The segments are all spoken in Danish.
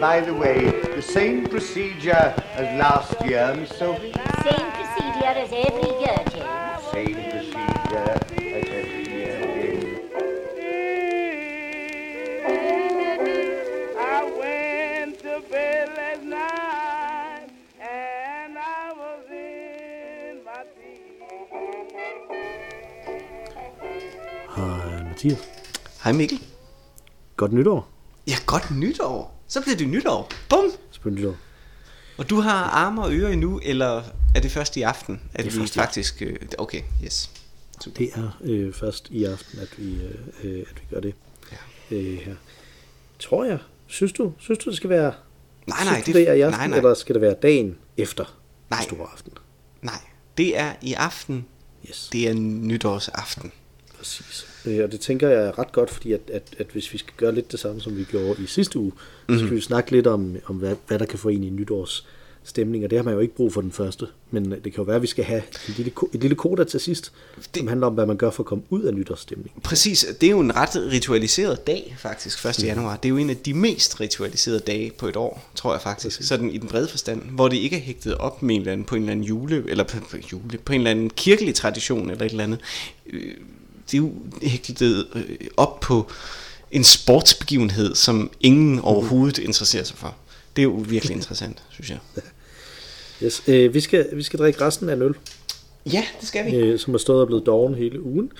by the way, the same procedure as last year, Miss Sophie? Same procedure as every year, James. Same procedure as every year, James. I went to bed last night and I was in my Hej Mathias. Hej Mikkel. Godt nytår. Ja, godt nytår. Så bliver det nytår. Bum! Spændende nytår. Og du har arme og ører endnu, eller er det først i aften? At Det er vi faktisk... øh, Okay, yes. Det er øh, først i aften, at vi, øh, øh, at vi gør det Ja. øh, her. Tror jeg. Synes du, synes du det skal være Nej, nej, det- det er i aften, nej, nej. eller skal det være dagen efter Nej. store aften? Nej, det er i aften. Yes. Det er nytårsaften. Præcis. Øh, og det tænker jeg er ret godt, fordi at, at, at hvis vi skal gøre lidt det samme, som vi gjorde i sidste uge, mm-hmm. så skal vi snakke lidt om, om hvad, hvad der kan få en i nytårsstemning, og det har man jo ikke brug for den første, men det kan jo være, at vi skal have et lille, et lille koda til sidst, det... som handler om, hvad man gør for at komme ud af nytårsstemning. Præcis, det er jo en ret ritualiseret dag faktisk, 1. januar. Det er jo en af de mest ritualiserede dage på et år, tror jeg faktisk. Sådan i den brede forstand, hvor det ikke er hægtet op med en eller anden, på en eller anden jule, eller på, på, jule, på en eller anden kirkelig tradition eller et eller andet. Det er jo hægtet øh, op på en sportsbegivenhed, som ingen overhovedet interesserer sig for. Det er jo virkelig interessant, synes jeg. Yes. Øh, vi, skal, vi skal drikke resten af en øl, Ja, det skal vi. øh, som har stået og blevet doven hele ugen,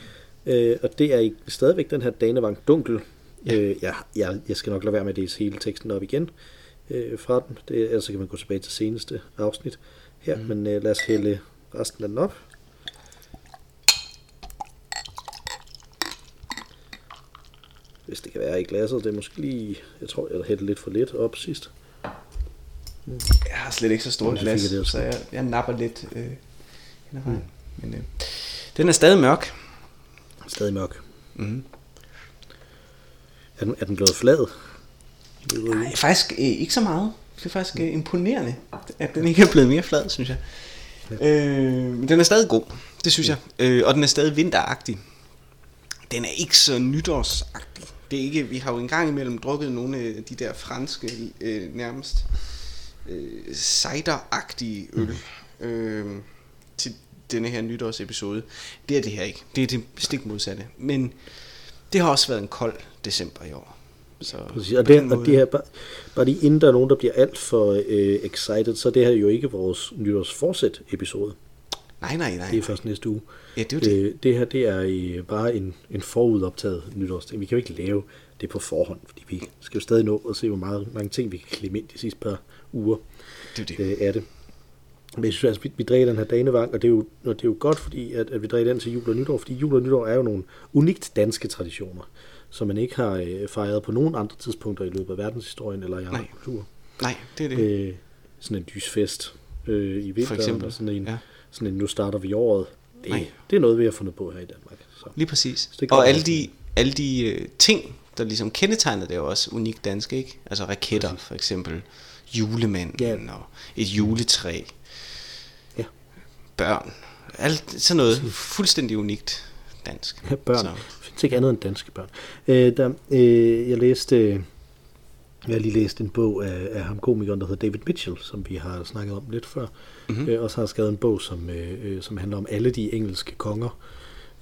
øh, og det er stadigvæk den her Danevang Dunkel. Ja. Øh, ja, jeg, jeg skal nok lade være med at læse hele teksten op igen øh, fra den, det, ellers kan man gå tilbage til seneste afsnit her, mm. men øh, lad os hælde resten af den op. Hvis det kan være i glasset, det er måske lige, jeg tror, jeg hældte lidt for lidt op sidst. Jeg har slet ikke så store Jamen, glas, det så jeg, jeg napper lidt øh, hen vejen. Men øh, den er stadig mørk. Stadig mørk. Mhm. Er den, er den blevet flad? Nej, faktisk øh, ikke så meget. Det er faktisk øh, imponerende, at den ikke er blevet mere flad, synes jeg. Øh, men den er stadig god, det synes jeg. Øh, og den er stadig vinteragtig. Den er ikke så nytårsagtig. Det er ikke, vi har jo engang imellem drukket nogle af de der franske, øh, nærmest øh, cideragtige øl øh, til denne her nytårsepisode. Det er det her ikke. Det er det stik modsatte. Men det har også været en kold december i år. Så Præcis, og, det, og måde- de her, bare, bare lige inden der er nogen, der bliver alt for øh, excited, så det her jo ikke vores nytårsforsæt episode. Nej, nej, nej. Det er først næste uge. Ja, det er det. Øh, det her, det er øh, bare en, en forudoptaget nytårsting. Vi kan jo ikke lave det på forhånd, fordi vi skal jo stadig nå at se, hvor meget, mange ting vi kan klemme ind de sidste par uger Det er det. øh, af det. Men jeg synes, altså, vi, vi drikker den her danevang, og det er jo, og det er jo godt, fordi at, at vi drikker den til jul og nytår, fordi jul og nytår er jo nogle unikt danske traditioner, som man ikke har øh, fejret på nogen andre tidspunkter i løbet af verdenshistorien eller i andre Nej. kulturer. Nej, det er det. Øh, sådan en lysfest øh, i vinteren, eksempel, og sådan en, ja. sådan en, nu starter vi året. Det, Nej. det er noget, vi har fundet på her i Danmark. Så. Lige præcis. det kan Og alle de, alle de øh, ting, der ligesom kendetegner det, er jo også unikt dansk, ikke? Altså raketter, for eksempel. Julemanden Ja. og et juletræ. Ja. Børn. Alt sådan noget fuldstændig unikt dansk. Ja, børn. Så, Så. findes ikke andet end danske børn. Øh, der, øh, jeg læste, øh, jeg har lige læst en bog af, af ham komikeren, der hedder David Mitchell, som vi har snakket om lidt før. Mm-hmm. Øh, og så har skrevet en bog, som, øh, øh, som handler om alle de engelske konger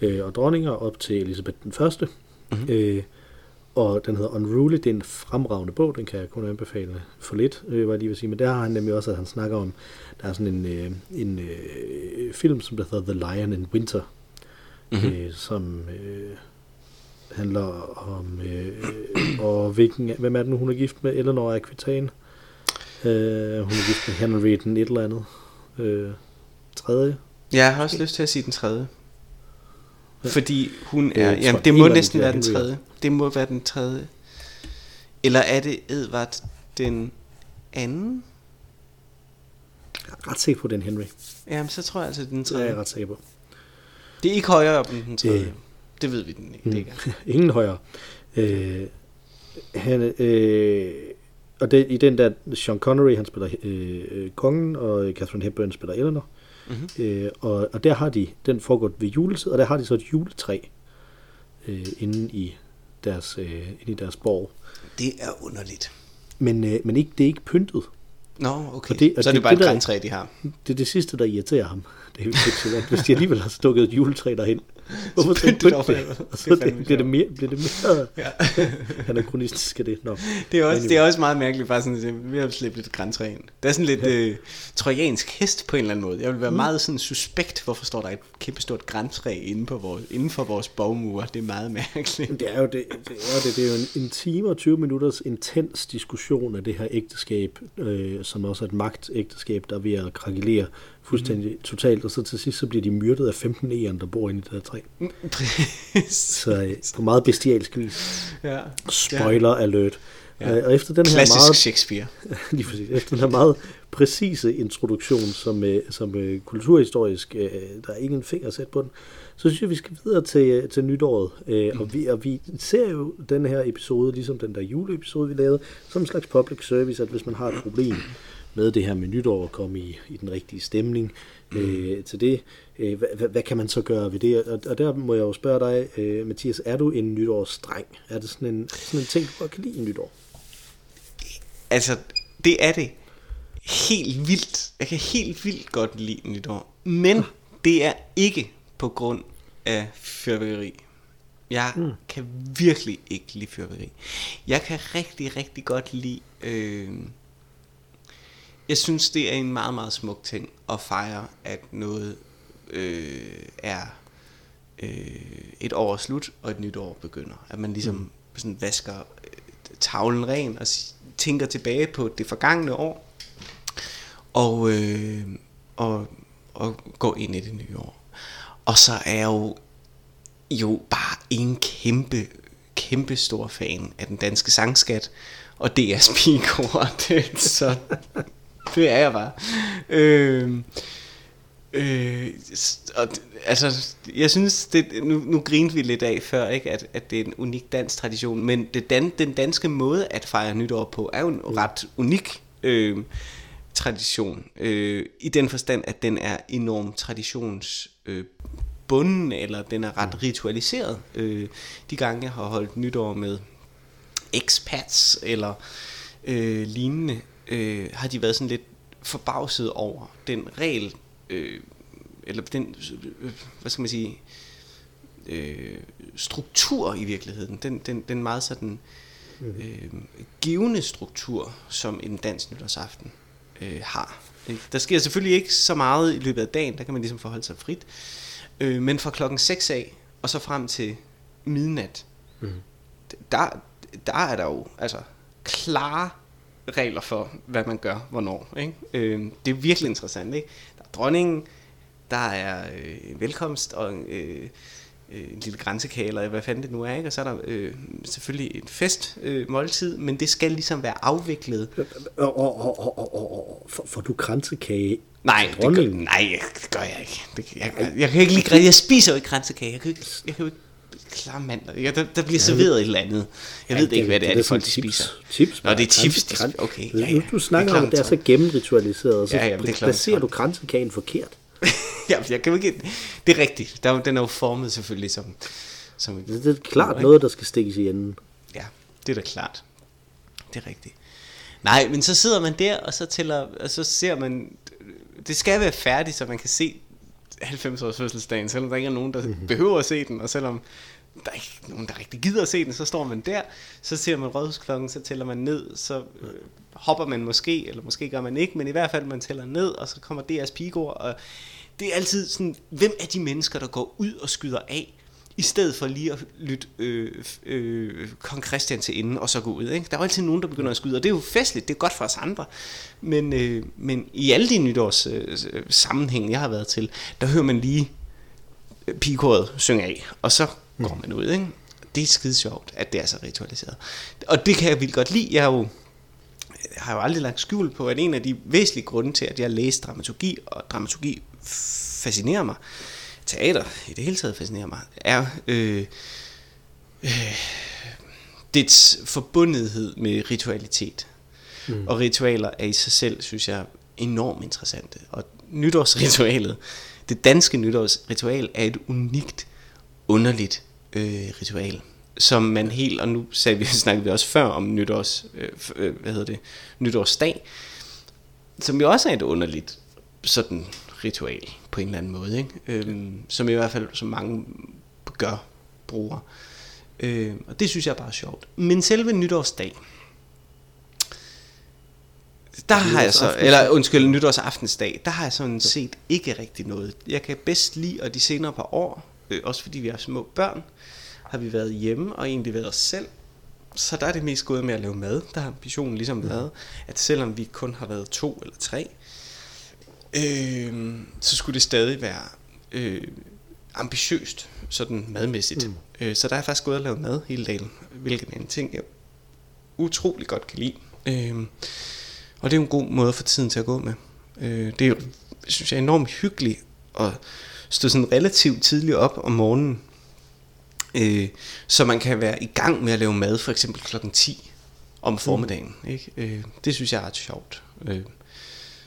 øh, og dronninger op til Elisabeth den første. Mm-hmm. Øh, og den hedder Unruly, det er en fremragende bog, den kan jeg kun anbefale for lidt, øh, hvad jeg lige vil sige. Men der har han nemlig også, at han snakker om, der er sådan en, øh, en øh, film, som der hedder The Lion in Winter, mm-hmm. øh, som øh, handler om, øh, og hvilken, hvem er det nu, hun er gift med? Eleanor Aquitaine. Øh, hun er gift med Henry den et eller andet. Øh, tredje. ja, jeg har også lyst til at sige den tredje. Fordi hun Øh, er... jeg Jamen, det må næsten være den tredje. Det må være den tredje. Eller er det Edvard den anden? Jeg er ret sikker på, den Henry. Jamen, så tror jeg altså, den Det er tredje. jeg ret sikker på. Det er ikke højere op end den tredje. Øh. Det ved vi den ikke. Er. Ingen højere. Øh, han, øh, og det, i den der, Sean Connery, han spiller øh, øh, kongen, og Catherine Hepburn spiller Eleanor. Mm-hmm. Øh, og, og der har de, den foregår ved juletid, og der har de så et juletræ øh, inde i deres, øh, inde i deres borg. Det er underligt. men, øh, men ikke, det er ikke pyntet. Nå, okay. Og det- og så er det- det bare det et græntræ, de har. Det er det sidste, der irriterer ham. Det er at hvis de alligevel har stukket et juletræ derhen. Hvorfor så pynt det for det? Og så Det er bliver, det mere, bliver det mere Ja. anachronistisk af det. Nå. Det er, også, Anyway. det er også meget mærkeligt, bare sådan, at vi har slæbt et græntræ ind. Det er sådan lidt øh, trojansk hest på en eller anden måde. Jeg vil være Mm. meget sådan suspekt, hvorfor står der et kæmpe stort græntræ inde, på vores, inden for vores borgmure. Det er meget mærkeligt. Det er jo, det, det er jo, det, det er jo en, en time og 20 minutters intens diskussion af det her ægteskab, øh, som også er et magtægteskab, der er ved at krakelere fuldstændig mm. totalt, og så til sidst så bliver de myrdet af 15 egern, der bor inde i det her træ. Så øh, på meget bestialsk vis. ja. Spoiler alert. Ja. Ja. Og efter den her Klassisk meget Shakespeare. lige præcis. Efter den her meget præcise introduktion, som, øh, som øh, kulturhistorisk, øh, der er ikke en finger sat på den, så synes jeg, vi skal videre til, til nytåret. Øh, og, vi, og vi ser jo den her episode, ligesom den der juleepisode, vi lavede, som en slags public service, at hvis man har et problem med det her med nytår og komme i, i den rigtige stemning øh, til det, øh, hvad, hvad, hvad kan man så gøre ved det? Og, og der må jeg jo spørge dig, øh, Mathias, er du en nytårsdreng? Er det sådan en, sådan en ting, du godt kan lide i nytår? Altså, det er det. Helt vildt. Jeg kan helt vildt godt lide nytår. Men det er ikke på grund af fyrværkeri. Jeg mm. kan virkelig ikke lide fyrværkeri. Jeg kan rigtig, rigtig godt lide... Øh, jeg synes, det er en meget, meget smuk ting at fejre, at noget øh, er øh, et år er slut, og et nyt år begynder. At man ligesom mm. sådan vasker øh, tavlen ren og tænker tilbage på det forgangne år, og, øh, og, og går ind i det nye år. Og så er jeg jo, jo bare en kæmpe, kæmpe stor fan af den danske sangskat, og det er Det, så det er jeg bare. Øhm, øh, Øh, og, altså, jeg synes, det, nu, nu grinte vi lidt af før, ikke, at, at det er en unik dansk tradition, men det dan, den danske måde at fejre nytår på, er jo en ret unik øh, tradition, øh, i den forstand, at den er enormt traditions øh, bunden, eller den er ret ritualiseret. Øh, de gange, jeg har holdt nytår med expats, eller øh, lignende, øh, har de været sådan lidt forbavset over den regel, øh, eller den, øh, hvad skal man sige, øh, struktur i virkeligheden, den, den, den meget sådan øh, givende struktur, som en dansk nytårsaften øh, har. Ikke? Der sker selvfølgelig ikke så meget i løbet af dagen, der kan man ligesom forholde sig frit, øh, men fra klokken 6 af, og så frem til midnat, der, der er der jo altså klare regler for, hvad man gør, hvornår. Ikke? Øh, det er virkelig interessant. Ikke? Der er dronningen, der er øh, velkomst og øh, øh, en lille grænsekage, eller hvad fanden det nu er, ikke? og så er der øh, selvfølgelig en fest øh, måltid, men det skal ligesom være afviklet. Og, og, og, og, og, får, du kransekage? Nej, det gør, nej, det gør jeg ikke. Det, jeg, jeg, jeg, kan ikke lide, jeg spiser jo ikke kransekage. Jeg kan ikke, jeg kan jo ikke klare mandler. Jeg, der, der bliver serveret et eller andet. Jeg ved Ja, ikke, hvad det er, det sådan folk tips. spiser. Tips, Nå, det er tips. De- Okay, ja, ja. Nu du snakker Det er om, det er så gennemritualiseret, og så Ja, ja, det er placerer det du kransekagen forkert. ja, jeg kan ikke... Det er rigtigt. Der, er den er jo formet selvfølgelig som... som et- Det, er klart ikke? noget, der skal stikkes i enden. Ja, det er da klart. Det er rigtigt. Nej, men så sidder man der, og så tæller, og så ser man, det skal være færdigt, så man kan se 90 års fødselsdagen, selvom der ikke er nogen, der mm-hmm. behøver at se den, og selvom der er ikke nogen, der rigtig gider at se den, så står man der, så ser man rådhusklokken, så tæller man ned, så øh, hopper man måske, eller måske gør man ikke, men i hvert fald man tæller ned, og så kommer DR's pigor, og det er altid sådan, hvem er de mennesker, der går ud og skyder af, i stedet for lige at lytte øh, øh, kong Christian til inden og så gå ud. Ikke? Der er jo altid nogen, der begynder at skyde, og det er jo festligt, det er godt for os andre. Men, øh, men i alle de nytårs øh, øh sammenhæng, jeg har været til, der hører man lige øh, pigekoret synge af, og så går man ud. Ikke? Det er skide sjovt, at det er så ritualiseret. Og det kan jeg vildt godt lide. Jeg er jo jeg har jo aldrig lagt skjul på, at en af de væsentlige grunde til, at jeg læste dramaturgi, og dramaturgi fascinerer mig, teater i det hele taget fascinerer mig, er øh, øh, dets forbundethed med ritualitet. Mm. Og ritualer er i sig selv, synes jeg, enormt interessante. Og nytårsritualet, det danske nytårsritual, er et unikt, underligt øh, ritual. som man helt, og nu sagde vi, snakkede vi også før om nytårs, øh, øh, hvad hedder det, nytårsdag, som jo også er et underligt sådan ritual på en eller anden måde, ikke? Øhm, som i hvert fald som mange gør, bruger. Øh, og det synes jeg er bare sjovt. Men selve nytårsdag, der har jeg så, eller undskyld, nytårsaftensdag, der har jeg sådan set ikke rigtig noget. Jeg kan bedst lide, og de senere par år, øh, også fordi vi har små børn, har vi været hjemme og egentlig været os selv. Så der er det mest gået med at lave mad. Der har ambitionen ligesom været, at selvom vi kun har været to eller tre, øh, så skulle det stadig være øh, ambitiøst, sådan madmæssigt. Mm. Øh, så der er faktisk gået at lave mad hele dagen, hvilket er en ting, jeg utrolig godt kan lide. Øh, og det er en god måde at få tiden til at gå med. Øh, det er synes jeg, enormt hyggeligt at stå sådan relativt tidligt op om morgenen, øh, så man kan være i gang med at lave mad, for eksempel klokken 10 om formiddagen. Ikke? Øh, det synes jeg er ret sjovt. Øh,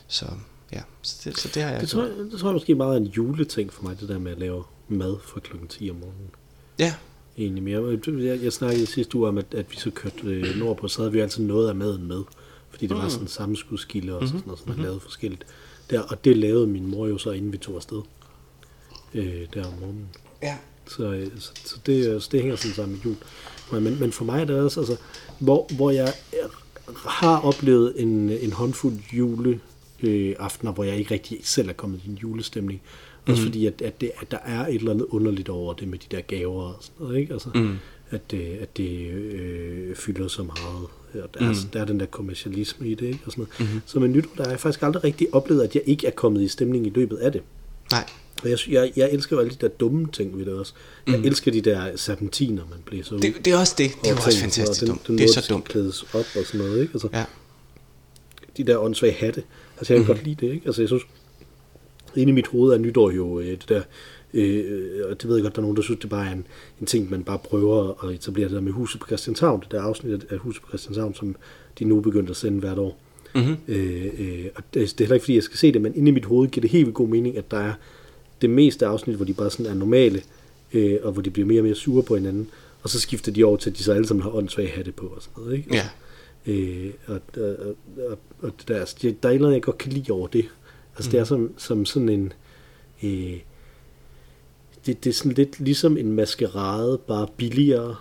så ja, så det, så det har jeg Det tror, gjort. jeg, det tror jeg måske meget er en juleting for mig, det der med at lave mad fra klokken 10 om morgenen. Ja, Egentlig mere. Jeg, jeg snakkede sidste uge om, at, at vi så kørte øh, nordpå, så havde vi altid noget af maden med. Fordi det var sådan sammenskudskilde og sådan noget, som man lavede forskelligt. Der, og det lavede min mor jo så, inden vi tog afsted. Øh, der om morgenen. ja. Så, øh, så, så, det, øh, så det hænger sådan sammen med jul. Men, men, for mig er det også, altså, hvor, hvor jeg har oplevet en, en håndfuld jule øh, aftener, hvor jeg ikke rigtig selv er kommet i en julestemning. Også fordi, at, at, det, at der er et eller andet underligt over det med de der gaver og sådan noget, ikke? Altså, mm. at, det, at det øh, fylder så meget. Og der, er, der er den der kommercialisme i det, ikke? Og sådan noget. Mm. Så med nytår, der har jeg faktisk aldrig rigtig oplevet, at jeg ikke er kommet i stemning i løbet af det. Nej. Jeg, jeg, jeg elsker jo alle de der dumme ting ved det også. Jeg mm. elsker de der serpentiner, man blæser ud. Det, det er også det. Det er også fantastisk og den, dumt. Den Det er måde, så dumt. klædes op og sådan noget, ikke? Altså, Ja. De der åndssvage hatte. Altså, jeg kan mm. godt lide det, ikke? Altså, jeg synes, inde i mit hoved er nytår jo øh, det der, øh, og det ved jeg godt, der er nogen, der synes, det bare er en, en ting, man bare prøver at etablere det der med huset på Christianshavn, det der afsnit af huset på Christianshavn, som de nu begyndte at sende hvert år. Mm-hmm. Øh, øh, og det, det er heller ikke, fordi jeg skal se det, men inde i mit hoved giver det helt vildt god mening, at der er det meste afsnit, hvor de bare sådan er normale, øh, og hvor de bliver mere og mere sure på hinanden, og så skifter de over til, at de så alle sammen har åndssvage hatte på og sådan noget, ikke? Ja. Øh, og, og, og, og det der, altså, det, der er et eller andet, jeg godt kan lide over det. Altså, mm. det er som, som sådan en... Øh, det, det er sådan lidt ligesom en maskerade, bare billigere.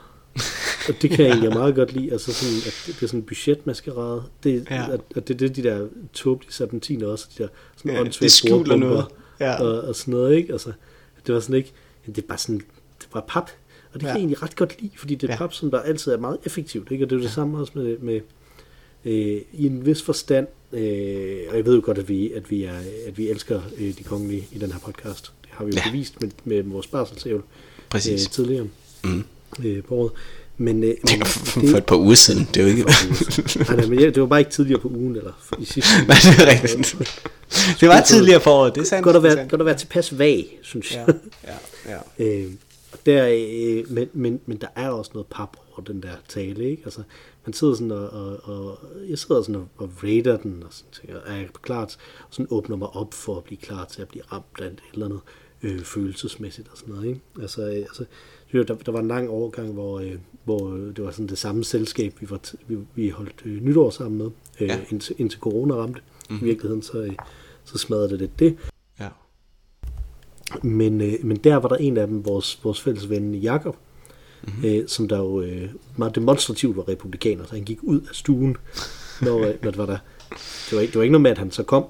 og det kan jeg egentlig meget godt lide. Altså sådan, at det er sådan en budgetmaskerade. Det, Ja. at, at det er det, de der tåbelige serpentiner også, de der sådan Ja, det skjuler noget. Ja. Og, og sådan noget, ikke? Altså, det var sådan ikke... Det er bare sådan... Det var pap. Og det kan Ja. jeg egentlig ret godt lide, fordi det er Ja. ja. pap, som der altid er meget effektivt, ikke? Og det er jo det samme også med, med øh, i en vis forstand, øh, og jeg ved jo godt, at vi, at vi, er, at vi elsker øh, de kongelige i den her podcast. Det har vi jo Ja. ja. bevist med, med vores barselsævel Præcis. øh, tidligere Mm. øh, på året. Men, øh, men For et par uger siden. Det er jo ikke... nej, nej, men jeg- det var bare ikke tidligere på ugen, eller i sidste. Nej, det er rigtigt. Det var tidligere på året, det er sandt. Godt at det være, godt at være tilpas vag, synes jeg. Ja, ja, ja. Øh, og der, øh, men, men, men der er også noget pap over den der tale, ikke? Altså, man sidder sådan og, og, og jeg sidder sådan og, og rater den, og sådan tænker, er jeg klar til, og sådan åbner mig op for at blive klar til at blive ramt af et eller andet øh, følelsesmæssigt og sådan noget, ikke? Altså, øh, altså der, der var en lang overgang, hvor, øh, hvor øh, det var sådan det samme selskab, vi, var vi, vi holdt øh, nytår sammen med, øh, Ja. indtil, indtil corona ramte. Mm-hmm. I virkeligheden, så, øh, så smadrede det lidt det. ja. Men, øh, men der var der en af dem, vores, vores fælles ven Jakob, mm-hmm. øh, som der jo øh, meget demonstrativt var republikaner, så han gik ud af stuen, når, øh, når det var der. Det var, ikke, det var ikke noget med, at han så kom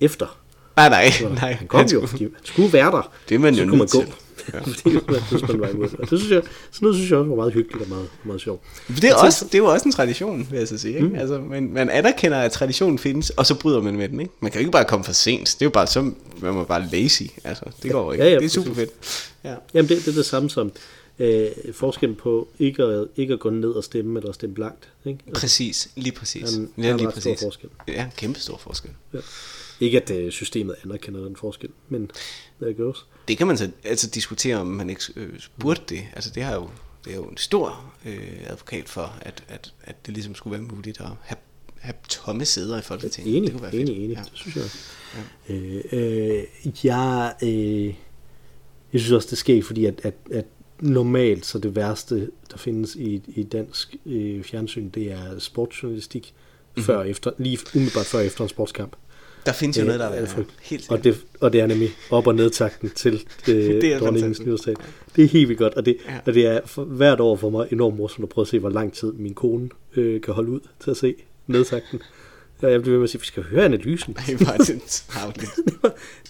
efter. Nej, nej, nej. han kom jo, fordi han skulle være der. Det er man så jo nødt gå. til. Ja. Fordi man, hvis man var imod. Og det synes jeg, sådan noget synes jeg også var meget hyggeligt og meget, meget sjovt. Det er, også, det er jo også en tradition, vil jeg så sige. Ikke? Mm. Altså, man, man anerkender, at traditionen findes, og så bryder man med den. Ikke? Man kan jo ikke bare komme for sent. Det er jo bare så, man må bare lazy. Altså, det går ikke. Ja, ja, det er super præcis. fedt. Ja. Jamen det, det er det samme som øh, forskellen på ikke at, ikke at gå ned og stemme, eller at stemme blankt. Ikke? Altså, Præcis, lige præcis. Jamen, der ja, er lige ret stor præcis. forskel. Ja, kæmpe stor forskel. Ja. Ikke at øh, systemet anerkender den forskel, men der goes. Det kan man så altså diskutere, om man ikke øh, burde det. Altså det har jo, det er jo en stor øh, advokat for, at, at, at det ligesom skulle være muligt at have, have tomme sæder i Folketinget. Enig, det kunne være fedt. enig, enig. Ja. Det synes jeg. Ja. Øh, øh, jeg, øh, jeg synes også, det sker, fordi at, at, at normalt så det værste, der findes i, i dansk øh, fjernsyn, det er sportsjournalistik, Mhm. mm-hmm. før efter, lige umiddelbart før efter en sportskamp. Der findes jo Det noget, der er frygteligt. Helt Og det, og det er nemlig op- og nedtakten til øh, Det er dronningens nytårstale. Det er helt vildt godt, og det, Ja. og det er for, hvert år for mig enormt morsomt at prøve at se, hvor lang tid min kone øh, kan holde ud til at se nedtakten. Og jeg bliver ved med at sige, vi skal høre analysen. Ej, var det travligt.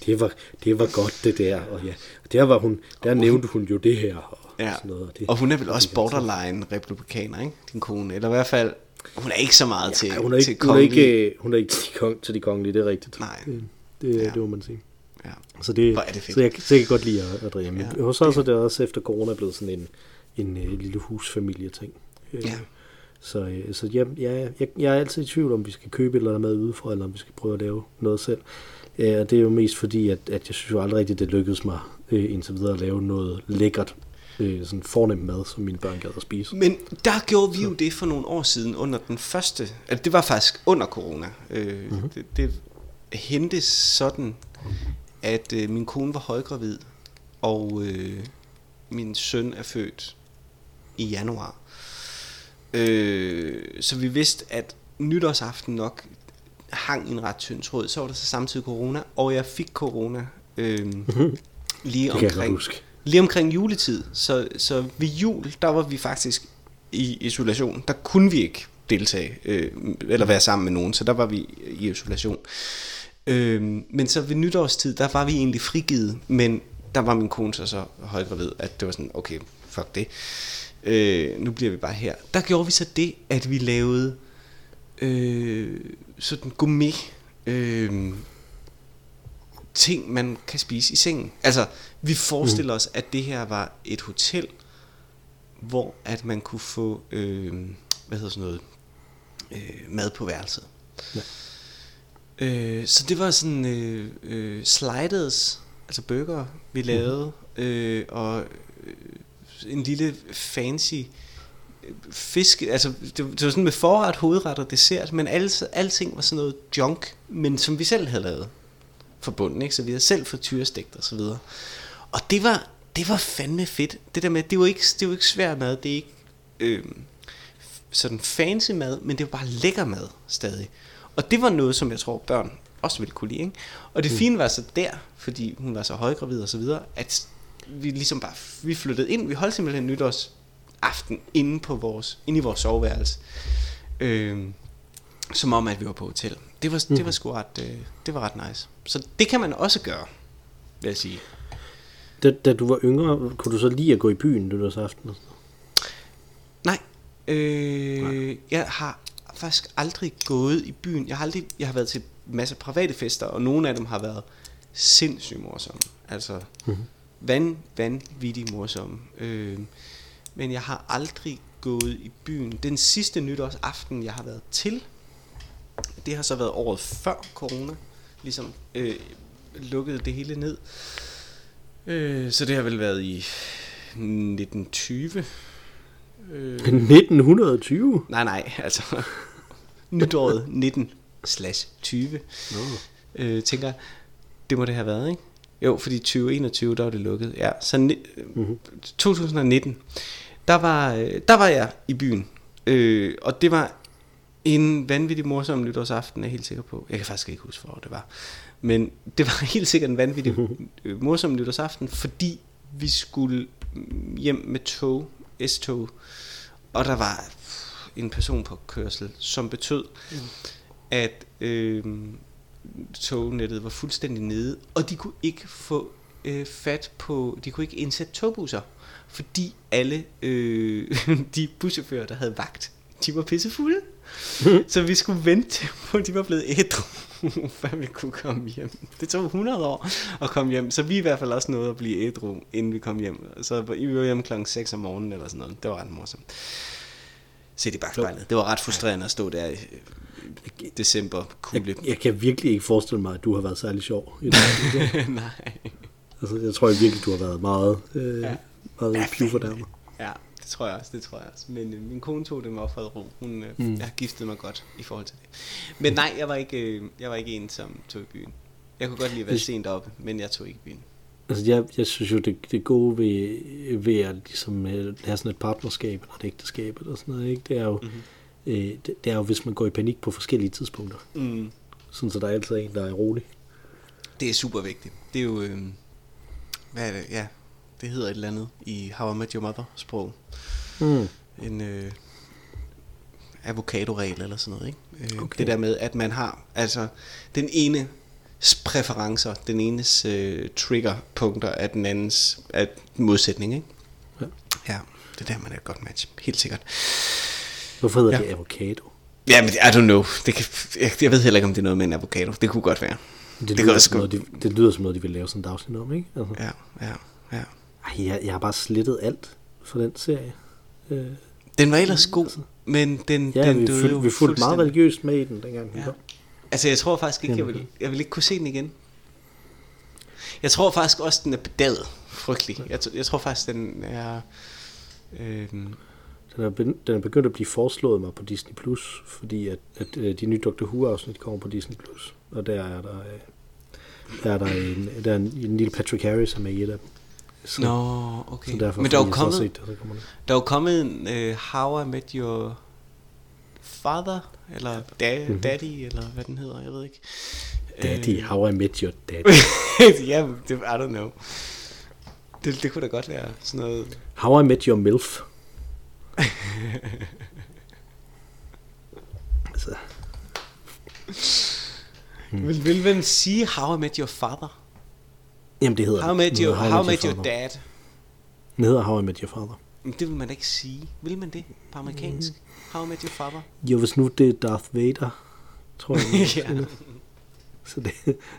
det, var, det var godt, det der. Og ja, der, var hun, der nævnte hun jo det her. Og Ja. sådan noget, og, det, Og hun er vel også borderline republikaner, ikke? Din kone. Eller i hvert fald, hun er ikke så meget til, ja, hun er til ikke, hun er ikke, hun er ikke til, kong, til de kongelige, det er rigtigt. Nej. Det, det, Ja. det må man sige. Ja. Så, det, Hvor er det fedt. så, jeg, så jeg kan godt lide at, at drikke. Men Ja, hos os er det også efter corona blevet sådan en, en, en lille husfamilie-ting. Øh, Ja. Så, øh, så jeg, jeg, jeg, jeg er altid i tvivl om, vi skal købe eller andet mad udefra, eller om vi skal prøve at lave noget selv. Øh, og det er jo mest fordi, at, at jeg synes jo aldrig rigtigt, det lykkedes mig øh, indtil videre at lave noget lækkert, øh, sådan fornemt mad, som mine børn gad at spise. Men der gjorde vi jo det for nogle år siden under den første, altså det var faktisk under corona. Øh, Mhm. mm-hmm. det, det hentes sådan, at øh, min kone var højgravid, og øh, min søn er født i januar. Øh, så vi vidste, at nytårsaften nok hang en ret tynd tråd. Så var der så samtidig corona, og jeg fik corona øh, lige Mhm. Jeg godt omkring lige omkring juletid. Så, så ved jul, der var vi faktisk i isolation. Der kunne vi ikke deltage, øh, eller være sammen med nogen, så der var vi i isolation. Øh, men så ved nytårstid, der var vi egentlig frigivet, men der var min kone så så højgravid, at det var sådan, okay, fuck det. Øh, nu bliver vi bare her. Der gjorde vi så det, at vi lavede øh, sådan gourmet øh, ting, man kan spise i sengen. Altså, vi forestiller mm. os, at det her var et hotel, hvor at man kunne få, øh, hvad hedder sådan noget, øh, mad på værelset. Ja. Øh, så det var sådan øh, øh, sliders, altså burger, vi lavede, øh, og øh, en lille fancy øh, fisk, altså det, det var sådan med forret, hovedret og dessert, men alle, alting var sådan noget junk, men som vi selv havde lavet fra bunden, ikke? så vi havde selv frityrestegt og så videre. Og det var, det var fandme fedt. Det der med, det var ikke, det var ikke svær mad, det er ikke øh, sådan fancy mad, men det var bare lækker mad stadig. Og det var noget, som jeg tror børn også ville kunne lide. Ikke? Og det fine var så der, fordi hun var så højgravid og så videre, at vi ligesom bare, vi flyttede ind, vi holdt simpelthen nytårsaften inde på vores, inde i vores soveværelse. Øh, som om, at vi var på hotel. Det var, det var sgu ret, øh, det var ret nice. Så det kan man også gøre, vil jeg sige. Da, da du var yngre, kunne du så lige at gå i byen nytårsaften? Nej, øh, jeg har faktisk aldrig gået i byen. Jeg har aldrig, jeg har været til masser af private fester, og nogle af dem har været sindssygt morsomme. Altså, mm-hmm. van, vanvittigt morsomme. Øh, men jeg har aldrig gået i byen. Den sidste nytårsaften, jeg har været til, det har så været året før corona, ligesom øh, lukkede det hele ned. Øh, så det har vel været i 1920. Øh, 1920? nej, nej, altså nytåret 19 slash 20. Nå. Øh, tænker jeg, det må det have været, ikke? Jo, fordi 2021, der var det lukket. Ja, så mm-hmm. 2019, der var, øh, der var jeg i byen. Øh, og det var en vanvittig morsom nytårsaften, er jeg helt sikker på. Jeg kan faktisk ikke huske, hvor det var. Men det var helt sikkert en vanvittig øh, morsom nytårsaften, fordi vi skulle hjem med tog, S-tog, og der var en person på kørsel, som betød, mm. at øh, tognettet var fuldstændig nede, og de kunne ikke få øh, fat på, de kunne ikke indsætte togbusser, fordi alle øh, de buschauffører, der havde vagt, de var pissefulde. Så vi skulle vente på, at de var blevet ædru, før vi kunne komme hjem. Det tog 100 år at komme hjem, så vi i hvert fald også nåede at blive ædru, inden vi kom hjem. Så vi var hjemme klokken 6 om morgenen eller sådan noget. Det var ret morsomt. Se i bagspejlet. Det var ret frustrerende at stå der i december kulde. Jeg, jeg kan virkelig ikke forestille mig, at du har været særlig sjov. I det. Nej. altså, jeg tror jeg virkelig, du har været meget, øh, Ja. meget Ja, pivfordærmer. Ja, det tror jeg også, det tror jeg også. Men øh, min kone tog det med opfred ro. Hun, øh, mm. Har giftet mig godt i forhold til det. Men nej, jeg var ikke, øh, jeg var ikke en, som tog i byen. Jeg kunne godt lide at være sent oppe, men jeg tog ikke i byen. Altså, jeg, jeg synes jo, det, det gode ved, ved at ligesom, øh, have sådan et partnerskab eller et ægteskab eller sådan noget, ikke? det er jo, mm-hmm. øh, det, det er jo, hvis man går i panik på forskellige tidspunkter. Mm. Sådan, så der er altid en, der er rolig. Det er super vigtigt. Det er jo, øh, hvad er det, ja, det hedder et eller andet i How I Met Your Mother sprog. Mm. En øh, avocado-regel eller sådan noget, ikke? Øh, Okay. Det der med, at man har, altså, den ene præferencer, den enes øh, triggerpunkter er den andens er modsætning, ikke? Ja. Ja, det er der, man er et godt match. Helt sikkert. Hvorfor hedder Ja. det avocado? Ja, men I don't know. Det kan, jeg, jeg ved heller ikke, om det er noget med en avocado. Det kunne godt være. Det, Det det, lyder, også som noget, de, det lyder som noget, de vil lave sådan en dagsnyt om, ikke? Altså, Ja, ja, ja. Ej, jeg, jeg har bare slettet alt for den serie. Øh, Den var ellers god, men den, ja, den vi, døde fyld, jo vi fulgte meget religiøst med i den, dengang den Ja. kom. Altså, jeg tror faktisk ikke, jeg vil, jeg vil ikke kunne se den igen. Jeg tror faktisk også, den er bedaget frygtelig. Jeg, jeg tror faktisk, den er... Øhm, Den er, den er begyndt at blive foreslået mig på Disney+, Plus, fordi at, at øh, de nye Doctor Who-afsnit kommer på Disney+. Plus, Og der er der, øh, der er der en, der er en, en lille Patrick Harris, som er i et af dem. Så, Nå, okay. så derfor Men der er jo kommet, set det, kommer der er jo kommet en uh, How I Met Your Father, eller da, Mhm. Daddy, eller hvad den hedder, jeg ved ikke. Daddy, Øh, how I met your daddy. ja, det, I don't know. Det, det kunne da godt være sådan noget... How I met your MILF. altså, Hmm. Vil, vil man sige How I Met Your Father? Jamen det hedder How. Met Your, hedder how I Met Your Father. Dad? Den hedder How I Met Your Father. Men det vil man da ikke sige. Vil man det på amerikansk? How I Met Your Father? Jo, hvis nu det er Darth Vader, tror jeg. Ja. Så det,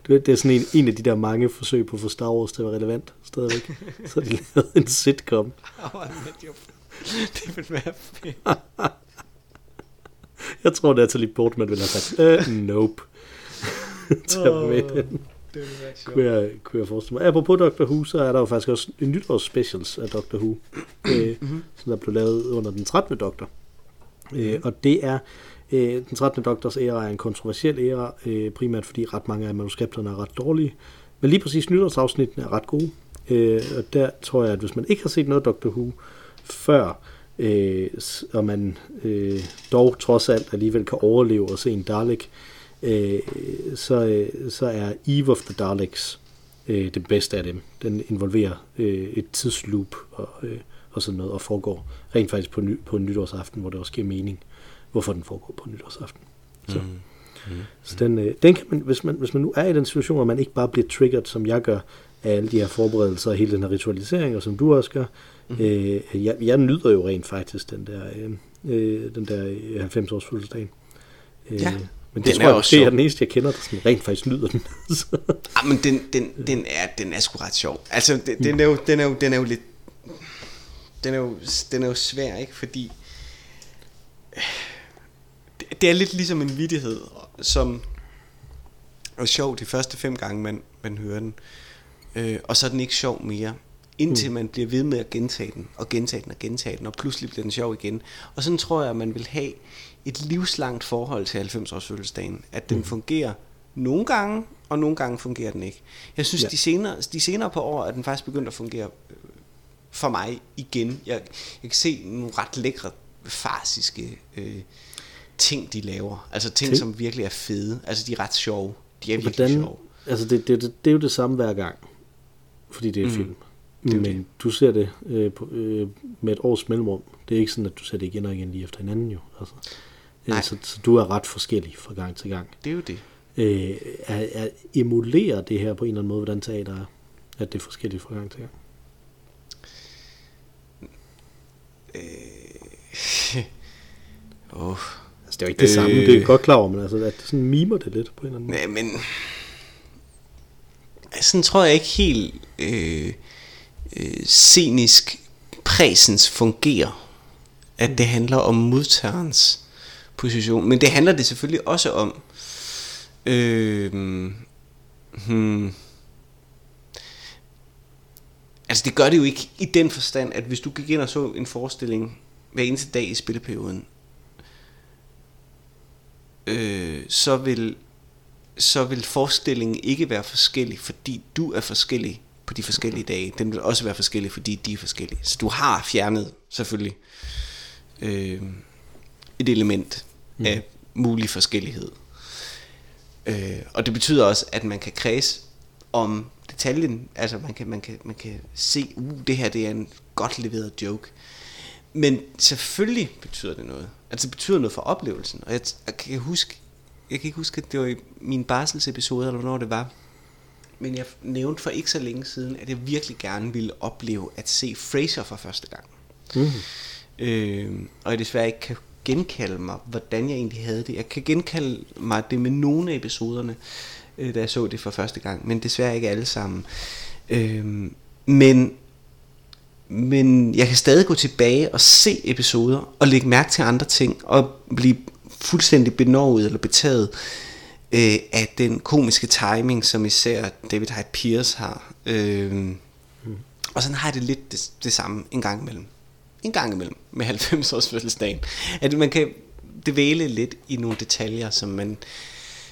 du ved, det er sådan en, en af de der mange forsøg på at få Star Wars til at være relevant stadigvæk. Så de lavet en sitcom. How I Met Your Det vil være fedt. Jeg tror, det er Natalie Portman ville have sagt, øh, nope. Tag med den. Det Kunne jeg, kunne jeg forestille mig. Apropos Doctor Who, så er der jo faktisk også en nytårs specials af Doctor Who, øh, som der blev lavet under den 13. doktor. Øh, og det er, øh, den 13. doktors æra er en kontroversiel æra, øh, primært fordi ret mange af manuskripterne er ret dårlige. Men lige præcis nytårsafsnittene er ret gode. Øh, og der tror jeg, at hvis man ikke har set noget Doctor Who før, øh, og man øh, dog trods alt alligevel kan overleve og se en Dalek, øh, så, øh, så er Eve of the Daleks øh, det bedste af dem. Den involverer øh, et tidsloop og, øh, og sådan noget, og foregår rent faktisk på, ny, på en nytårsaften, hvor det også giver mening, hvorfor den foregår på nytårsaften. Så, mm. Mm. så den, øh, den kan man, hvis man, hvis man nu er i den situation, hvor man ikke bare bliver triggeret, som jeg gør, af alle de her forberedelser og hele den her ritualisering, og som du også gør, mm. øh, jeg, jeg nyder jo rent faktisk den der, øh, øh, den der øh, 90 års fødselsdag. Øh, Ja, men det den tror er jeg også måske er den eneste, jeg kender, der sådan rent faktisk nyder den. Så- Ah, men den, den, den, er, den er sgu ret sjov. Altså, den, den, er jo, den, er jo, den er jo lidt... Den er jo, den er jo svær, ikke? Fordi... Det, det er lidt ligesom en vidighed, som er sjov de første fem gange, man, man hører den. Øh, og så er den ikke sjov mere. Indtil mm. man bliver ved med at gentage den, og gentage den, og gentage den, og pludselig bliver den sjov igen. Og sådan tror jeg, at man vil have et livslangt forhold til 90-års fødselsdagen. At den mm. fungerer nogle gange, og nogle gange fungerer den ikke. Jeg synes, Ja. de, senere, de senere på år, er den faktisk begyndt at fungere øh, for mig igen. Jeg, jeg kan se nogle ret lækre, farsiske øh, ting, de laver. Altså ting, Ting? som virkelig er fede. Altså, de er ret sjove. De er virkelig Hvordan, sjove. altså det, det, det, det er jo det samme hver gang, fordi det er Mm. film. Det er Men det. du ser det øh, på, øh, med et års mellemrum. Det er ikke sådan, at du ser det igen og igen lige efter hinanden jo. Altså, Nej. øh, så, så du er ret forskellig fra gang til gang. Det er jo det. Øh, er, er, emulerer det her på en eller anden måde, hvordan teater er? At det er forskelligt fra gang til gang? Oh. Altså, det er jo ikke det øh, samme, det er jeg godt klar over, men altså, at det sådan mimer det lidt på en eller anden måde. Nej, men... Sådan tror jeg ikke helt øh, øh, scenisk præsens fungerer. At det handler om modtagerens position. Men det handler det selvfølgelig også om. Øh, hmm, altså det gør det jo ikke i den forstand, at hvis du gik ind og så en forestilling hver eneste dag i spilleperioden, øh, så vil så vil forestillingen ikke være forskellig, fordi du er forskellig på de forskellige dage. Den vil også være forskellig, fordi de er forskellige. Så du har fjernet selvfølgelig øh, et element mm. af mulig forskellighed. Øh, og det betyder også, at man kan kredse om detaljen. Altså man kan, man kan, man kan se, uh, det her det er en godt leveret joke. Men selvfølgelig betyder det noget. Altså det betyder noget for oplevelsen. Og jeg, jeg kan huske, jeg kan ikke huske, at det var i min barselsepisode, eller hvornår det var. Men jeg nævnte for ikke så længe siden, at jeg virkelig gerne ville opleve at se Fraser for første gang. Mm. Øh, og jeg desværre ikke kan genkalde mig, hvordan jeg egentlig havde det. Jeg kan genkalde mig det med nogle af episoderne, øh, da jeg så det for første gang, men desværre ikke alle sammen. Øh, men, men jeg kan stadig gå tilbage og se episoder, og lægge mærke til andre ting, og blive fuldstændig benovet eller betaget øh, af den komiske timing, som især David Hyde Pierce har. Øh, mm. Og sådan har jeg det lidt det, det samme en gang imellem. En gang imellem med 90 års fødselsdagen. At man kan dvæle lidt i nogle detaljer, som man...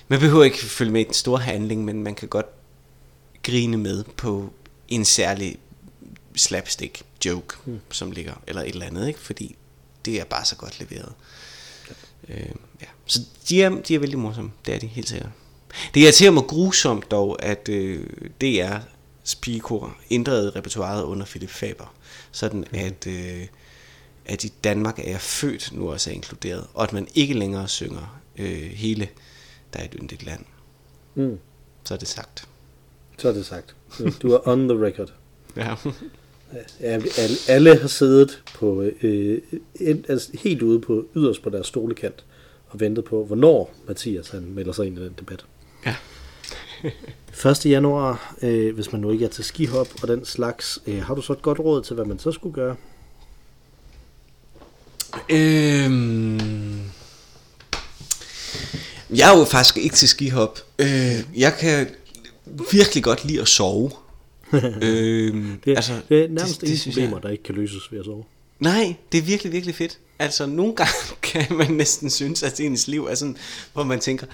Man behøver ikke følge med i den store handling, men man kan godt grine med på en særlig slapstick joke, mm. som ligger, eller et eller andet, ikke? fordi det er bare så godt leveret. Øh, ja. Så de er, de er vældig morsomme, det er de helt sikkert. Det irriterer mig grusomt dog, at øh, DR Spikor ændrede repertoireet under Philip Faber, sådan at, øh, at i Danmark er jeg født nu også er inkluderet, og at man ikke længere synger øh, hele Der er et yndigt land. Mm. Så er det sagt. Så er det sagt. Du er on the record. Ja. Ja, alle, alle har siddet på, øh, en, altså helt ude på yderst på deres stolekant og ventet på, hvornår Mathias han melder sig ind i den debat. ja. 1. januar, øh, hvis man nu ikke er til skihop og den slags, øh, har du så et godt råd til, hvad man så skulle gøre? Øhm, jeg er jo faktisk ikke til skihop. Øh, jeg kan virkelig godt lide at sove. øhm, Det, altså, det er nærmest det, ingen problemer, jeg- der ikke kan løses ved at sove. Nej, det er virkelig, virkelig fedt. Altså, nogle gange kan man næsten synes, at ens liv er sådan, hvor man tænker,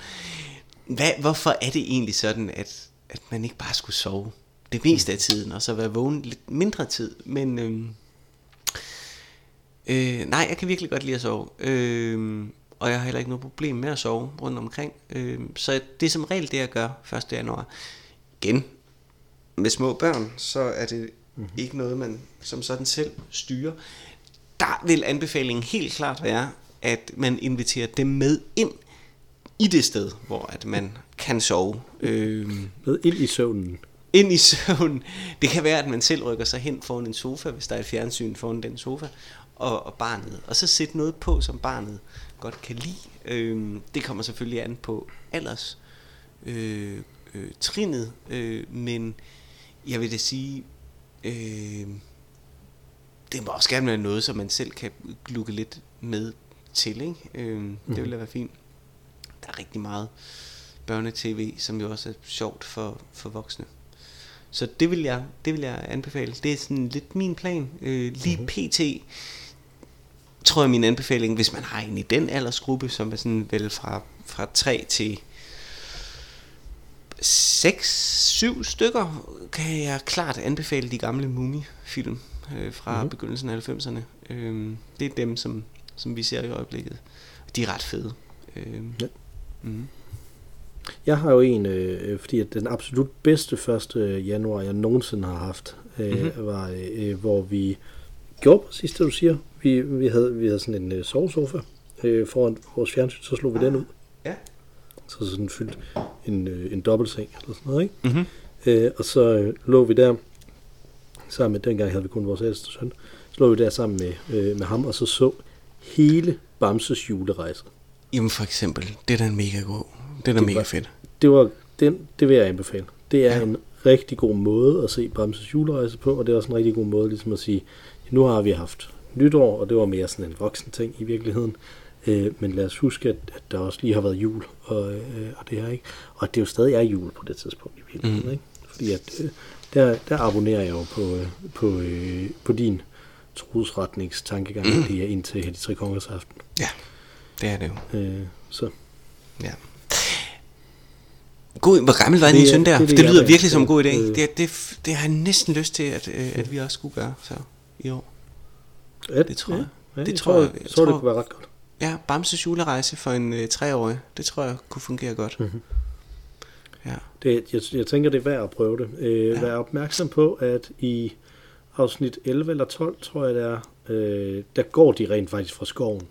hvad, hvorfor er det egentlig sådan, at, at man ikke bare skulle sove det meste af tiden, og så være vågen lidt mindre tid. Men øhm, øh, nej, jeg kan virkelig godt lide at sove. Øh, og jeg har heller ikke noget problem med at sove rundt omkring. Øh, så det er som regel det, jeg gør 1. januar. Igen, med små børn, så er det mm-hmm. ikke noget, man som sådan selv styrer. Der vil anbefalingen helt klart være, at man inviterer dem med ind i det sted, hvor at man kan sove. Øh, Med ind i søvnen. ind i søvn. Det kan være, at man selv rykker sig hen foran en sofa, hvis der er et fjernsyn foran den sofa, og, og barnet. Og så sætte noget på, som barnet godt kan lide. Øh, det kommer selvfølgelig an på alders øh, øh, trinet, øh, men jeg vil da sige, øh, det må også gerne være noget, som man selv kan lukke lidt med til. Ikke? Øh, det vil da være fint. Der er rigtig meget børnetv, som jo også er sjovt for, for voksne. Så det vil jeg, det vil jeg anbefale. Det er sådan lidt min plan. Øh, lige mm-hmm. pt. tror jeg min anbefaling, hvis man har en i den aldersgruppe, som er sådan vel fra, fra 3 til 6-7 stykker, kan jeg klart anbefale de gamle Mumie-film øh, fra Mhm. mm-hmm. begyndelsen af 90'erne. Øh, det er dem, som, som vi ser i øjeblikket. De er ret fede. Øh, Ja. Mm. Jeg har jo en, øh, fordi at den absolut bedste 1. januar, jeg nogensinde har haft, øh, Mhm. mm-hmm. var, øh, hvor vi gjorde præcis det, du siger. Vi, vi, havde, vi havde sådan en øh, sovesofa øh, foran vores fjernsyn, så slog vi den ud. Ja. Så sådan fyldt en, øh, en dobbeltseng eller sådan noget, ikke? Mm-hmm. Øh, og så øh, lå vi der sammen med, dengang havde vi kun vores ældste søn, så lå vi der sammen med, øh, med ham, og så så hele Bamses julerejse. Jamen for eksempel, det er da en mega god. Det er da Det mega var- fedt. Det, var, den, det vil jeg anbefale. Det er Ja. en rigtig god måde at se Bamses julerejse på, og det er også en rigtig god måde ligesom at sige, nu har vi haft nytår, og det var mere sådan en voksen ting i virkeligheden. Øh, men lad os huske, at, at der også lige har været jul, og, øh, og det her, ikke? Og det jo stadig er jul på det tidspunkt i virkeligheden, mm. ikke? Fordi at, øh, der, der abonnerer jeg jo på, øh, på, øh, på din trosretningstankegang, mm. det er indtil de tre kongers aften. Ja, det er det jo. Øh, så Ja. God, hvor gammel var Det din søn der? det Det, det, jeg lyder vil- virkelig som en god idé. øh. Det, det, det har jeg næsten lyst til, at, øh, at vi også skulle gøre så i år. Ja, Det tror jeg. Ja, Det jeg tror jeg- jeg, jeg tror, det kunne være ret godt. Ja, Bamses julerejse for en øh, treårig. Det tror jeg kunne fungere godt. Mhm. Ja. Det, jeg, jeg tænker, det er værd at prøve det. Øh, Ja. ja. Vær opmærksom på, at i afsnit 11 eller 12, tror jeg det er, øh, der går de rent faktisk fra skoven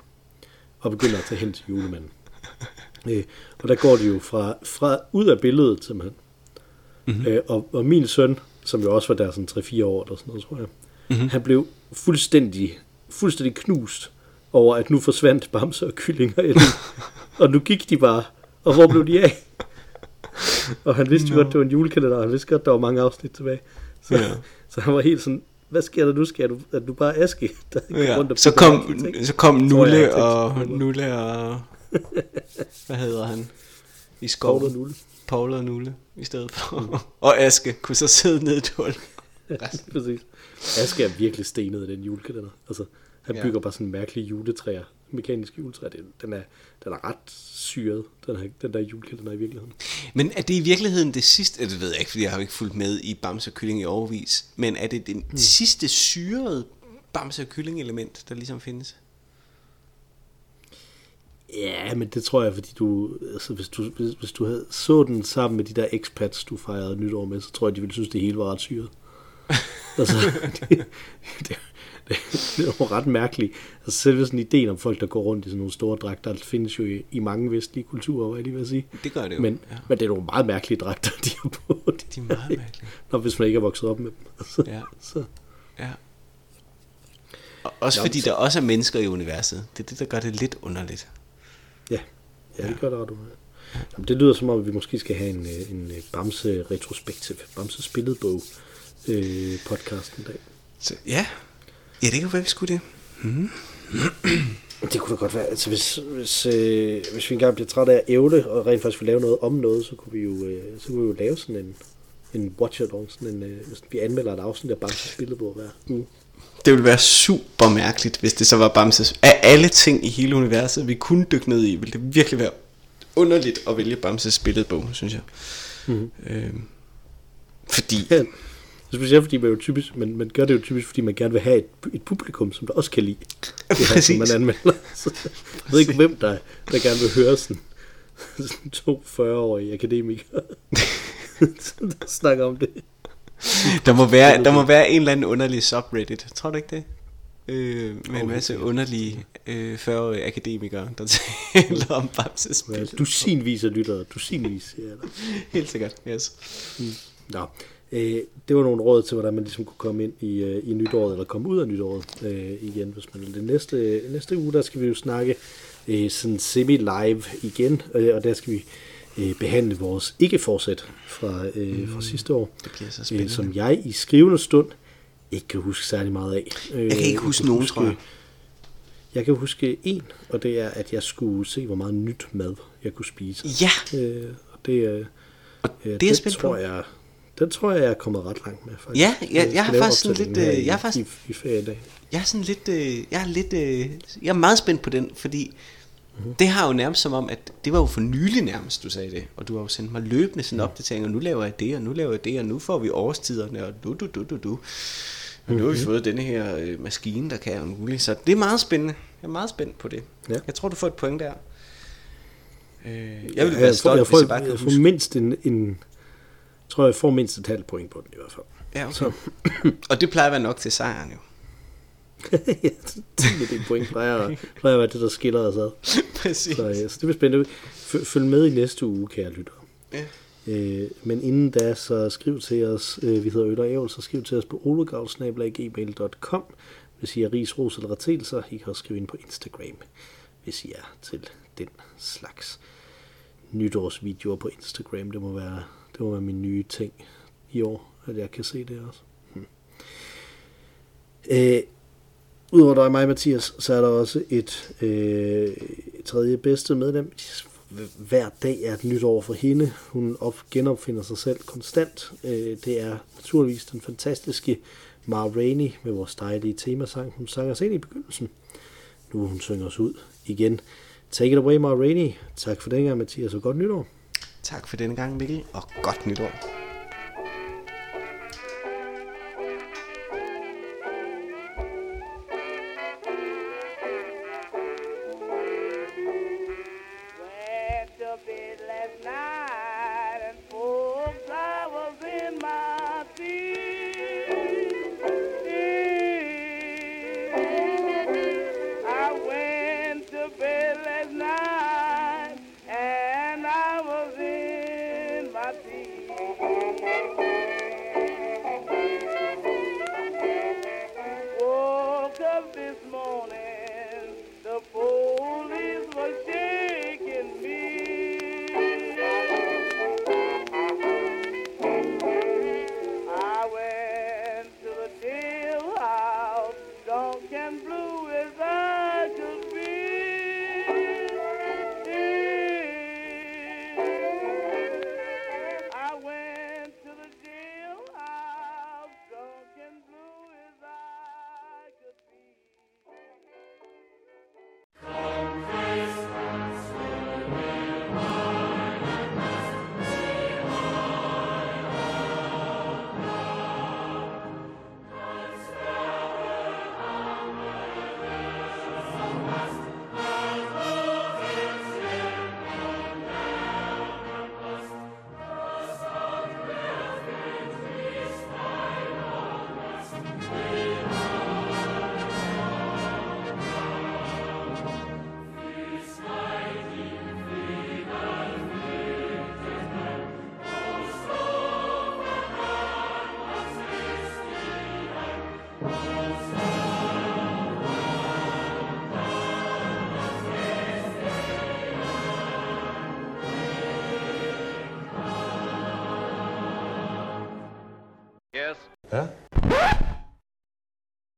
og begynder at tage hen til julemanden. øh, og der går de jo fra, fra ud af billedet, simpelthen. Mm-hmm. Øh, og, og min søn, som jo også var der sådan 3-4 år eller sådan noget, tror jeg, mm-hmm. han blev fuldstændig, fuldstændig knust over, at nu forsvandt Bamse og Kylling og Ellen. og nu gik de bare. Og hvor blev de af? Og han vidste jo godt, det var en julekalender, og han vidste godt, der var mange afsnit tilbage. Så, ja. så han var helt sådan, hvad sker der nu? Skal du, er du bare Aske, der Ja. rundt og Så kom, så kom Nulle og Nulle og... Hvad hedder han? I Paul skoven. og Nulle. Paul og Nulle i stedet for. og Aske kunne så sidde ned i et hul. Præcis. Aske er virkelig stenet i den julekalender. Altså, han Ja. bygger bare sådan mærkelige juletræer. Mekaniske juletræer. Det- Den er, den er ret syret, den, her, den der julekalender i virkeligheden. Men er det i virkeligheden det sidste, det ved jeg ikke, fordi jeg har jo ikke fulgt med i Bamse og Kylling i overvis, men er det det Hmm. sidste syrede Bamse og Kylling element, der ligesom findes? Ja, men det tror jeg, fordi du, altså, hvis, du, hvis, hvis du havde så den sammen med de der expats, du fejrede nytår med, så tror jeg, de ville synes, det hele var ret syret. altså, det, det, det, det var ret mærkeligt. Altså, selve sådan ideen om folk, der går rundt i sådan nogle store dragter, det findes jo i, i mange vestlige kulturer, hvad jeg lige vil sige. Det gør det jo, Men, ja. men det er nogle meget mærkelige dragter, de har på. De er meget mærkelige. Når hvis man ikke er vokset op med dem. Altså, Ja. så, Ja. Og også fordi der også er mennesker i universet. Det er det, der gør det lidt underligt. ja. ja, det gør det ret ud. Jamen, det lyder som om, vi måske skal have en, øh, en øh, Bamse retrospektiv, Bamse spilletbog øh, podcast en dag. Så, ja. Ja, det kan være, vi skulle det. Det kunne da godt være. Altså, hvis, hvis, øh, hvis vi engang bliver trætte af at ævle, og rent faktisk vil lave noget om noget, så kunne vi jo, øh, så kunne vi jo lave sådan en, en watch along, sådan en, øh, hvis vi anmelder et afsnit af Bamse spilletbog hver uge. Det ville være super mærkeligt, hvis det så var Bamses. Af alle ting i hele universet, vi kunne dykke ned i, ville det virkelig være underligt at vælge Bamses billedbog, synes jeg. Mm-hmm. Øhm, fordi, Ja, specielt fordi man jo typisk, man, man gør det jo typisk, fordi man gerne vil have et, et publikum, som der også kan lide det her, som man anmelder. Så, jeg ved ikke, hvem der, der gerne vil høre sådan, sådan to 40-årige akademikere, der snakker om det. der må, være, der må være en eller anden underlig subreddit, tror du ikke det? Øh, med en Oh, masse helt underlige øh, 40-årige akademikere, der taler om Bamses spil. Dusinvis af lyttere, siger jeg dig. Helt sikkert, yes. Nå, øh, det var nogle råd til, hvordan man ligesom kunne komme ind i, øh, i nytåret, eller komme ud af nytåret øh, igen, hvis man vil. Det næste, næste uge, der skal vi jo snakke øh, sådan semi-live igen, øh, og der skal vi øh, behandle vores ikke-forsæt fra, øh, fra sidste år, Det bliver så øh, spændende. som jeg i skrivende stund ikke kan huske særlig meget af. Øh, Jeg kan ikke huske nogen, tror jeg. Jeg kan huske en, og det er, at jeg skulle se, hvor meget nyt mad jeg kunne spise. Ja, Øh, og det, øh, og øh, det er jeg den spændt tror på. Jeg, den tror jeg, jeg er kommet ret langt med, faktisk. Ja, jeg- jeg skal har faktisk sådan lidt, øh, jeg har faktisk- I, i feriedag. Jeg er sådan lidt, øh, jeg er lidt, øh, jeg er meget spændt på den, fordi mm-hmm. det har jo nærmest som om, at det var jo for nylig nærmest, du sagde det, og du har jo sendt mig løbende sådan opdateringer, nu laver jeg det, og nu laver jeg det, og nu får vi årstiderne, og du, du, du, du, du. Og nu har vi fået denne her øh, maskine, der kan alt muligt, så det er meget spændende. Jeg er meget spændt på det. Ja. Jeg tror, du får et point der. Øh, jeg vil Ja, være stolt, jeg hvis får, jeg bare kan jeg får mindst en, en, jeg tror, jeg får mindst et halvt point på den i hvert fald. Ja, okay. Så, Og det plejer at være nok til sejren jo. ja, det er point plejer, plejer at være det, der skiller os ad. Præcis. Så, ja, så det bliver spændende. F- følg med i næste uge, kære lyttere. Ja. Øh, men inden da, så skriv til os, øh, vi hedder Øl og Ævl, så skriv til os på olegavl.gmail.com, hvis I er ris, ros eller retelser. I kan også skrive ind på Instagram, hvis I er til den slags nytårsvideoer på Instagram. Det må være, det må være min nye ting i år, at jeg kan se det også. Hmm. Øh, Udover dig og mig, Mathias, så er der også et øh, tredje bedste medlem. Hver dag er et nyt år for hende. Hun op, genopfinder sig selv konstant. Øh, det er naturligvis den fantastiske Ma Rainey med vores dejlige temasang. Hun sang os ind i begyndelsen. Nu vil hun synge os ud igen. Take it away, Ma Rainey. Tak for dengang, Mathias, og godt nytår. Tak for denne gang, Mikkel, og godt nytår.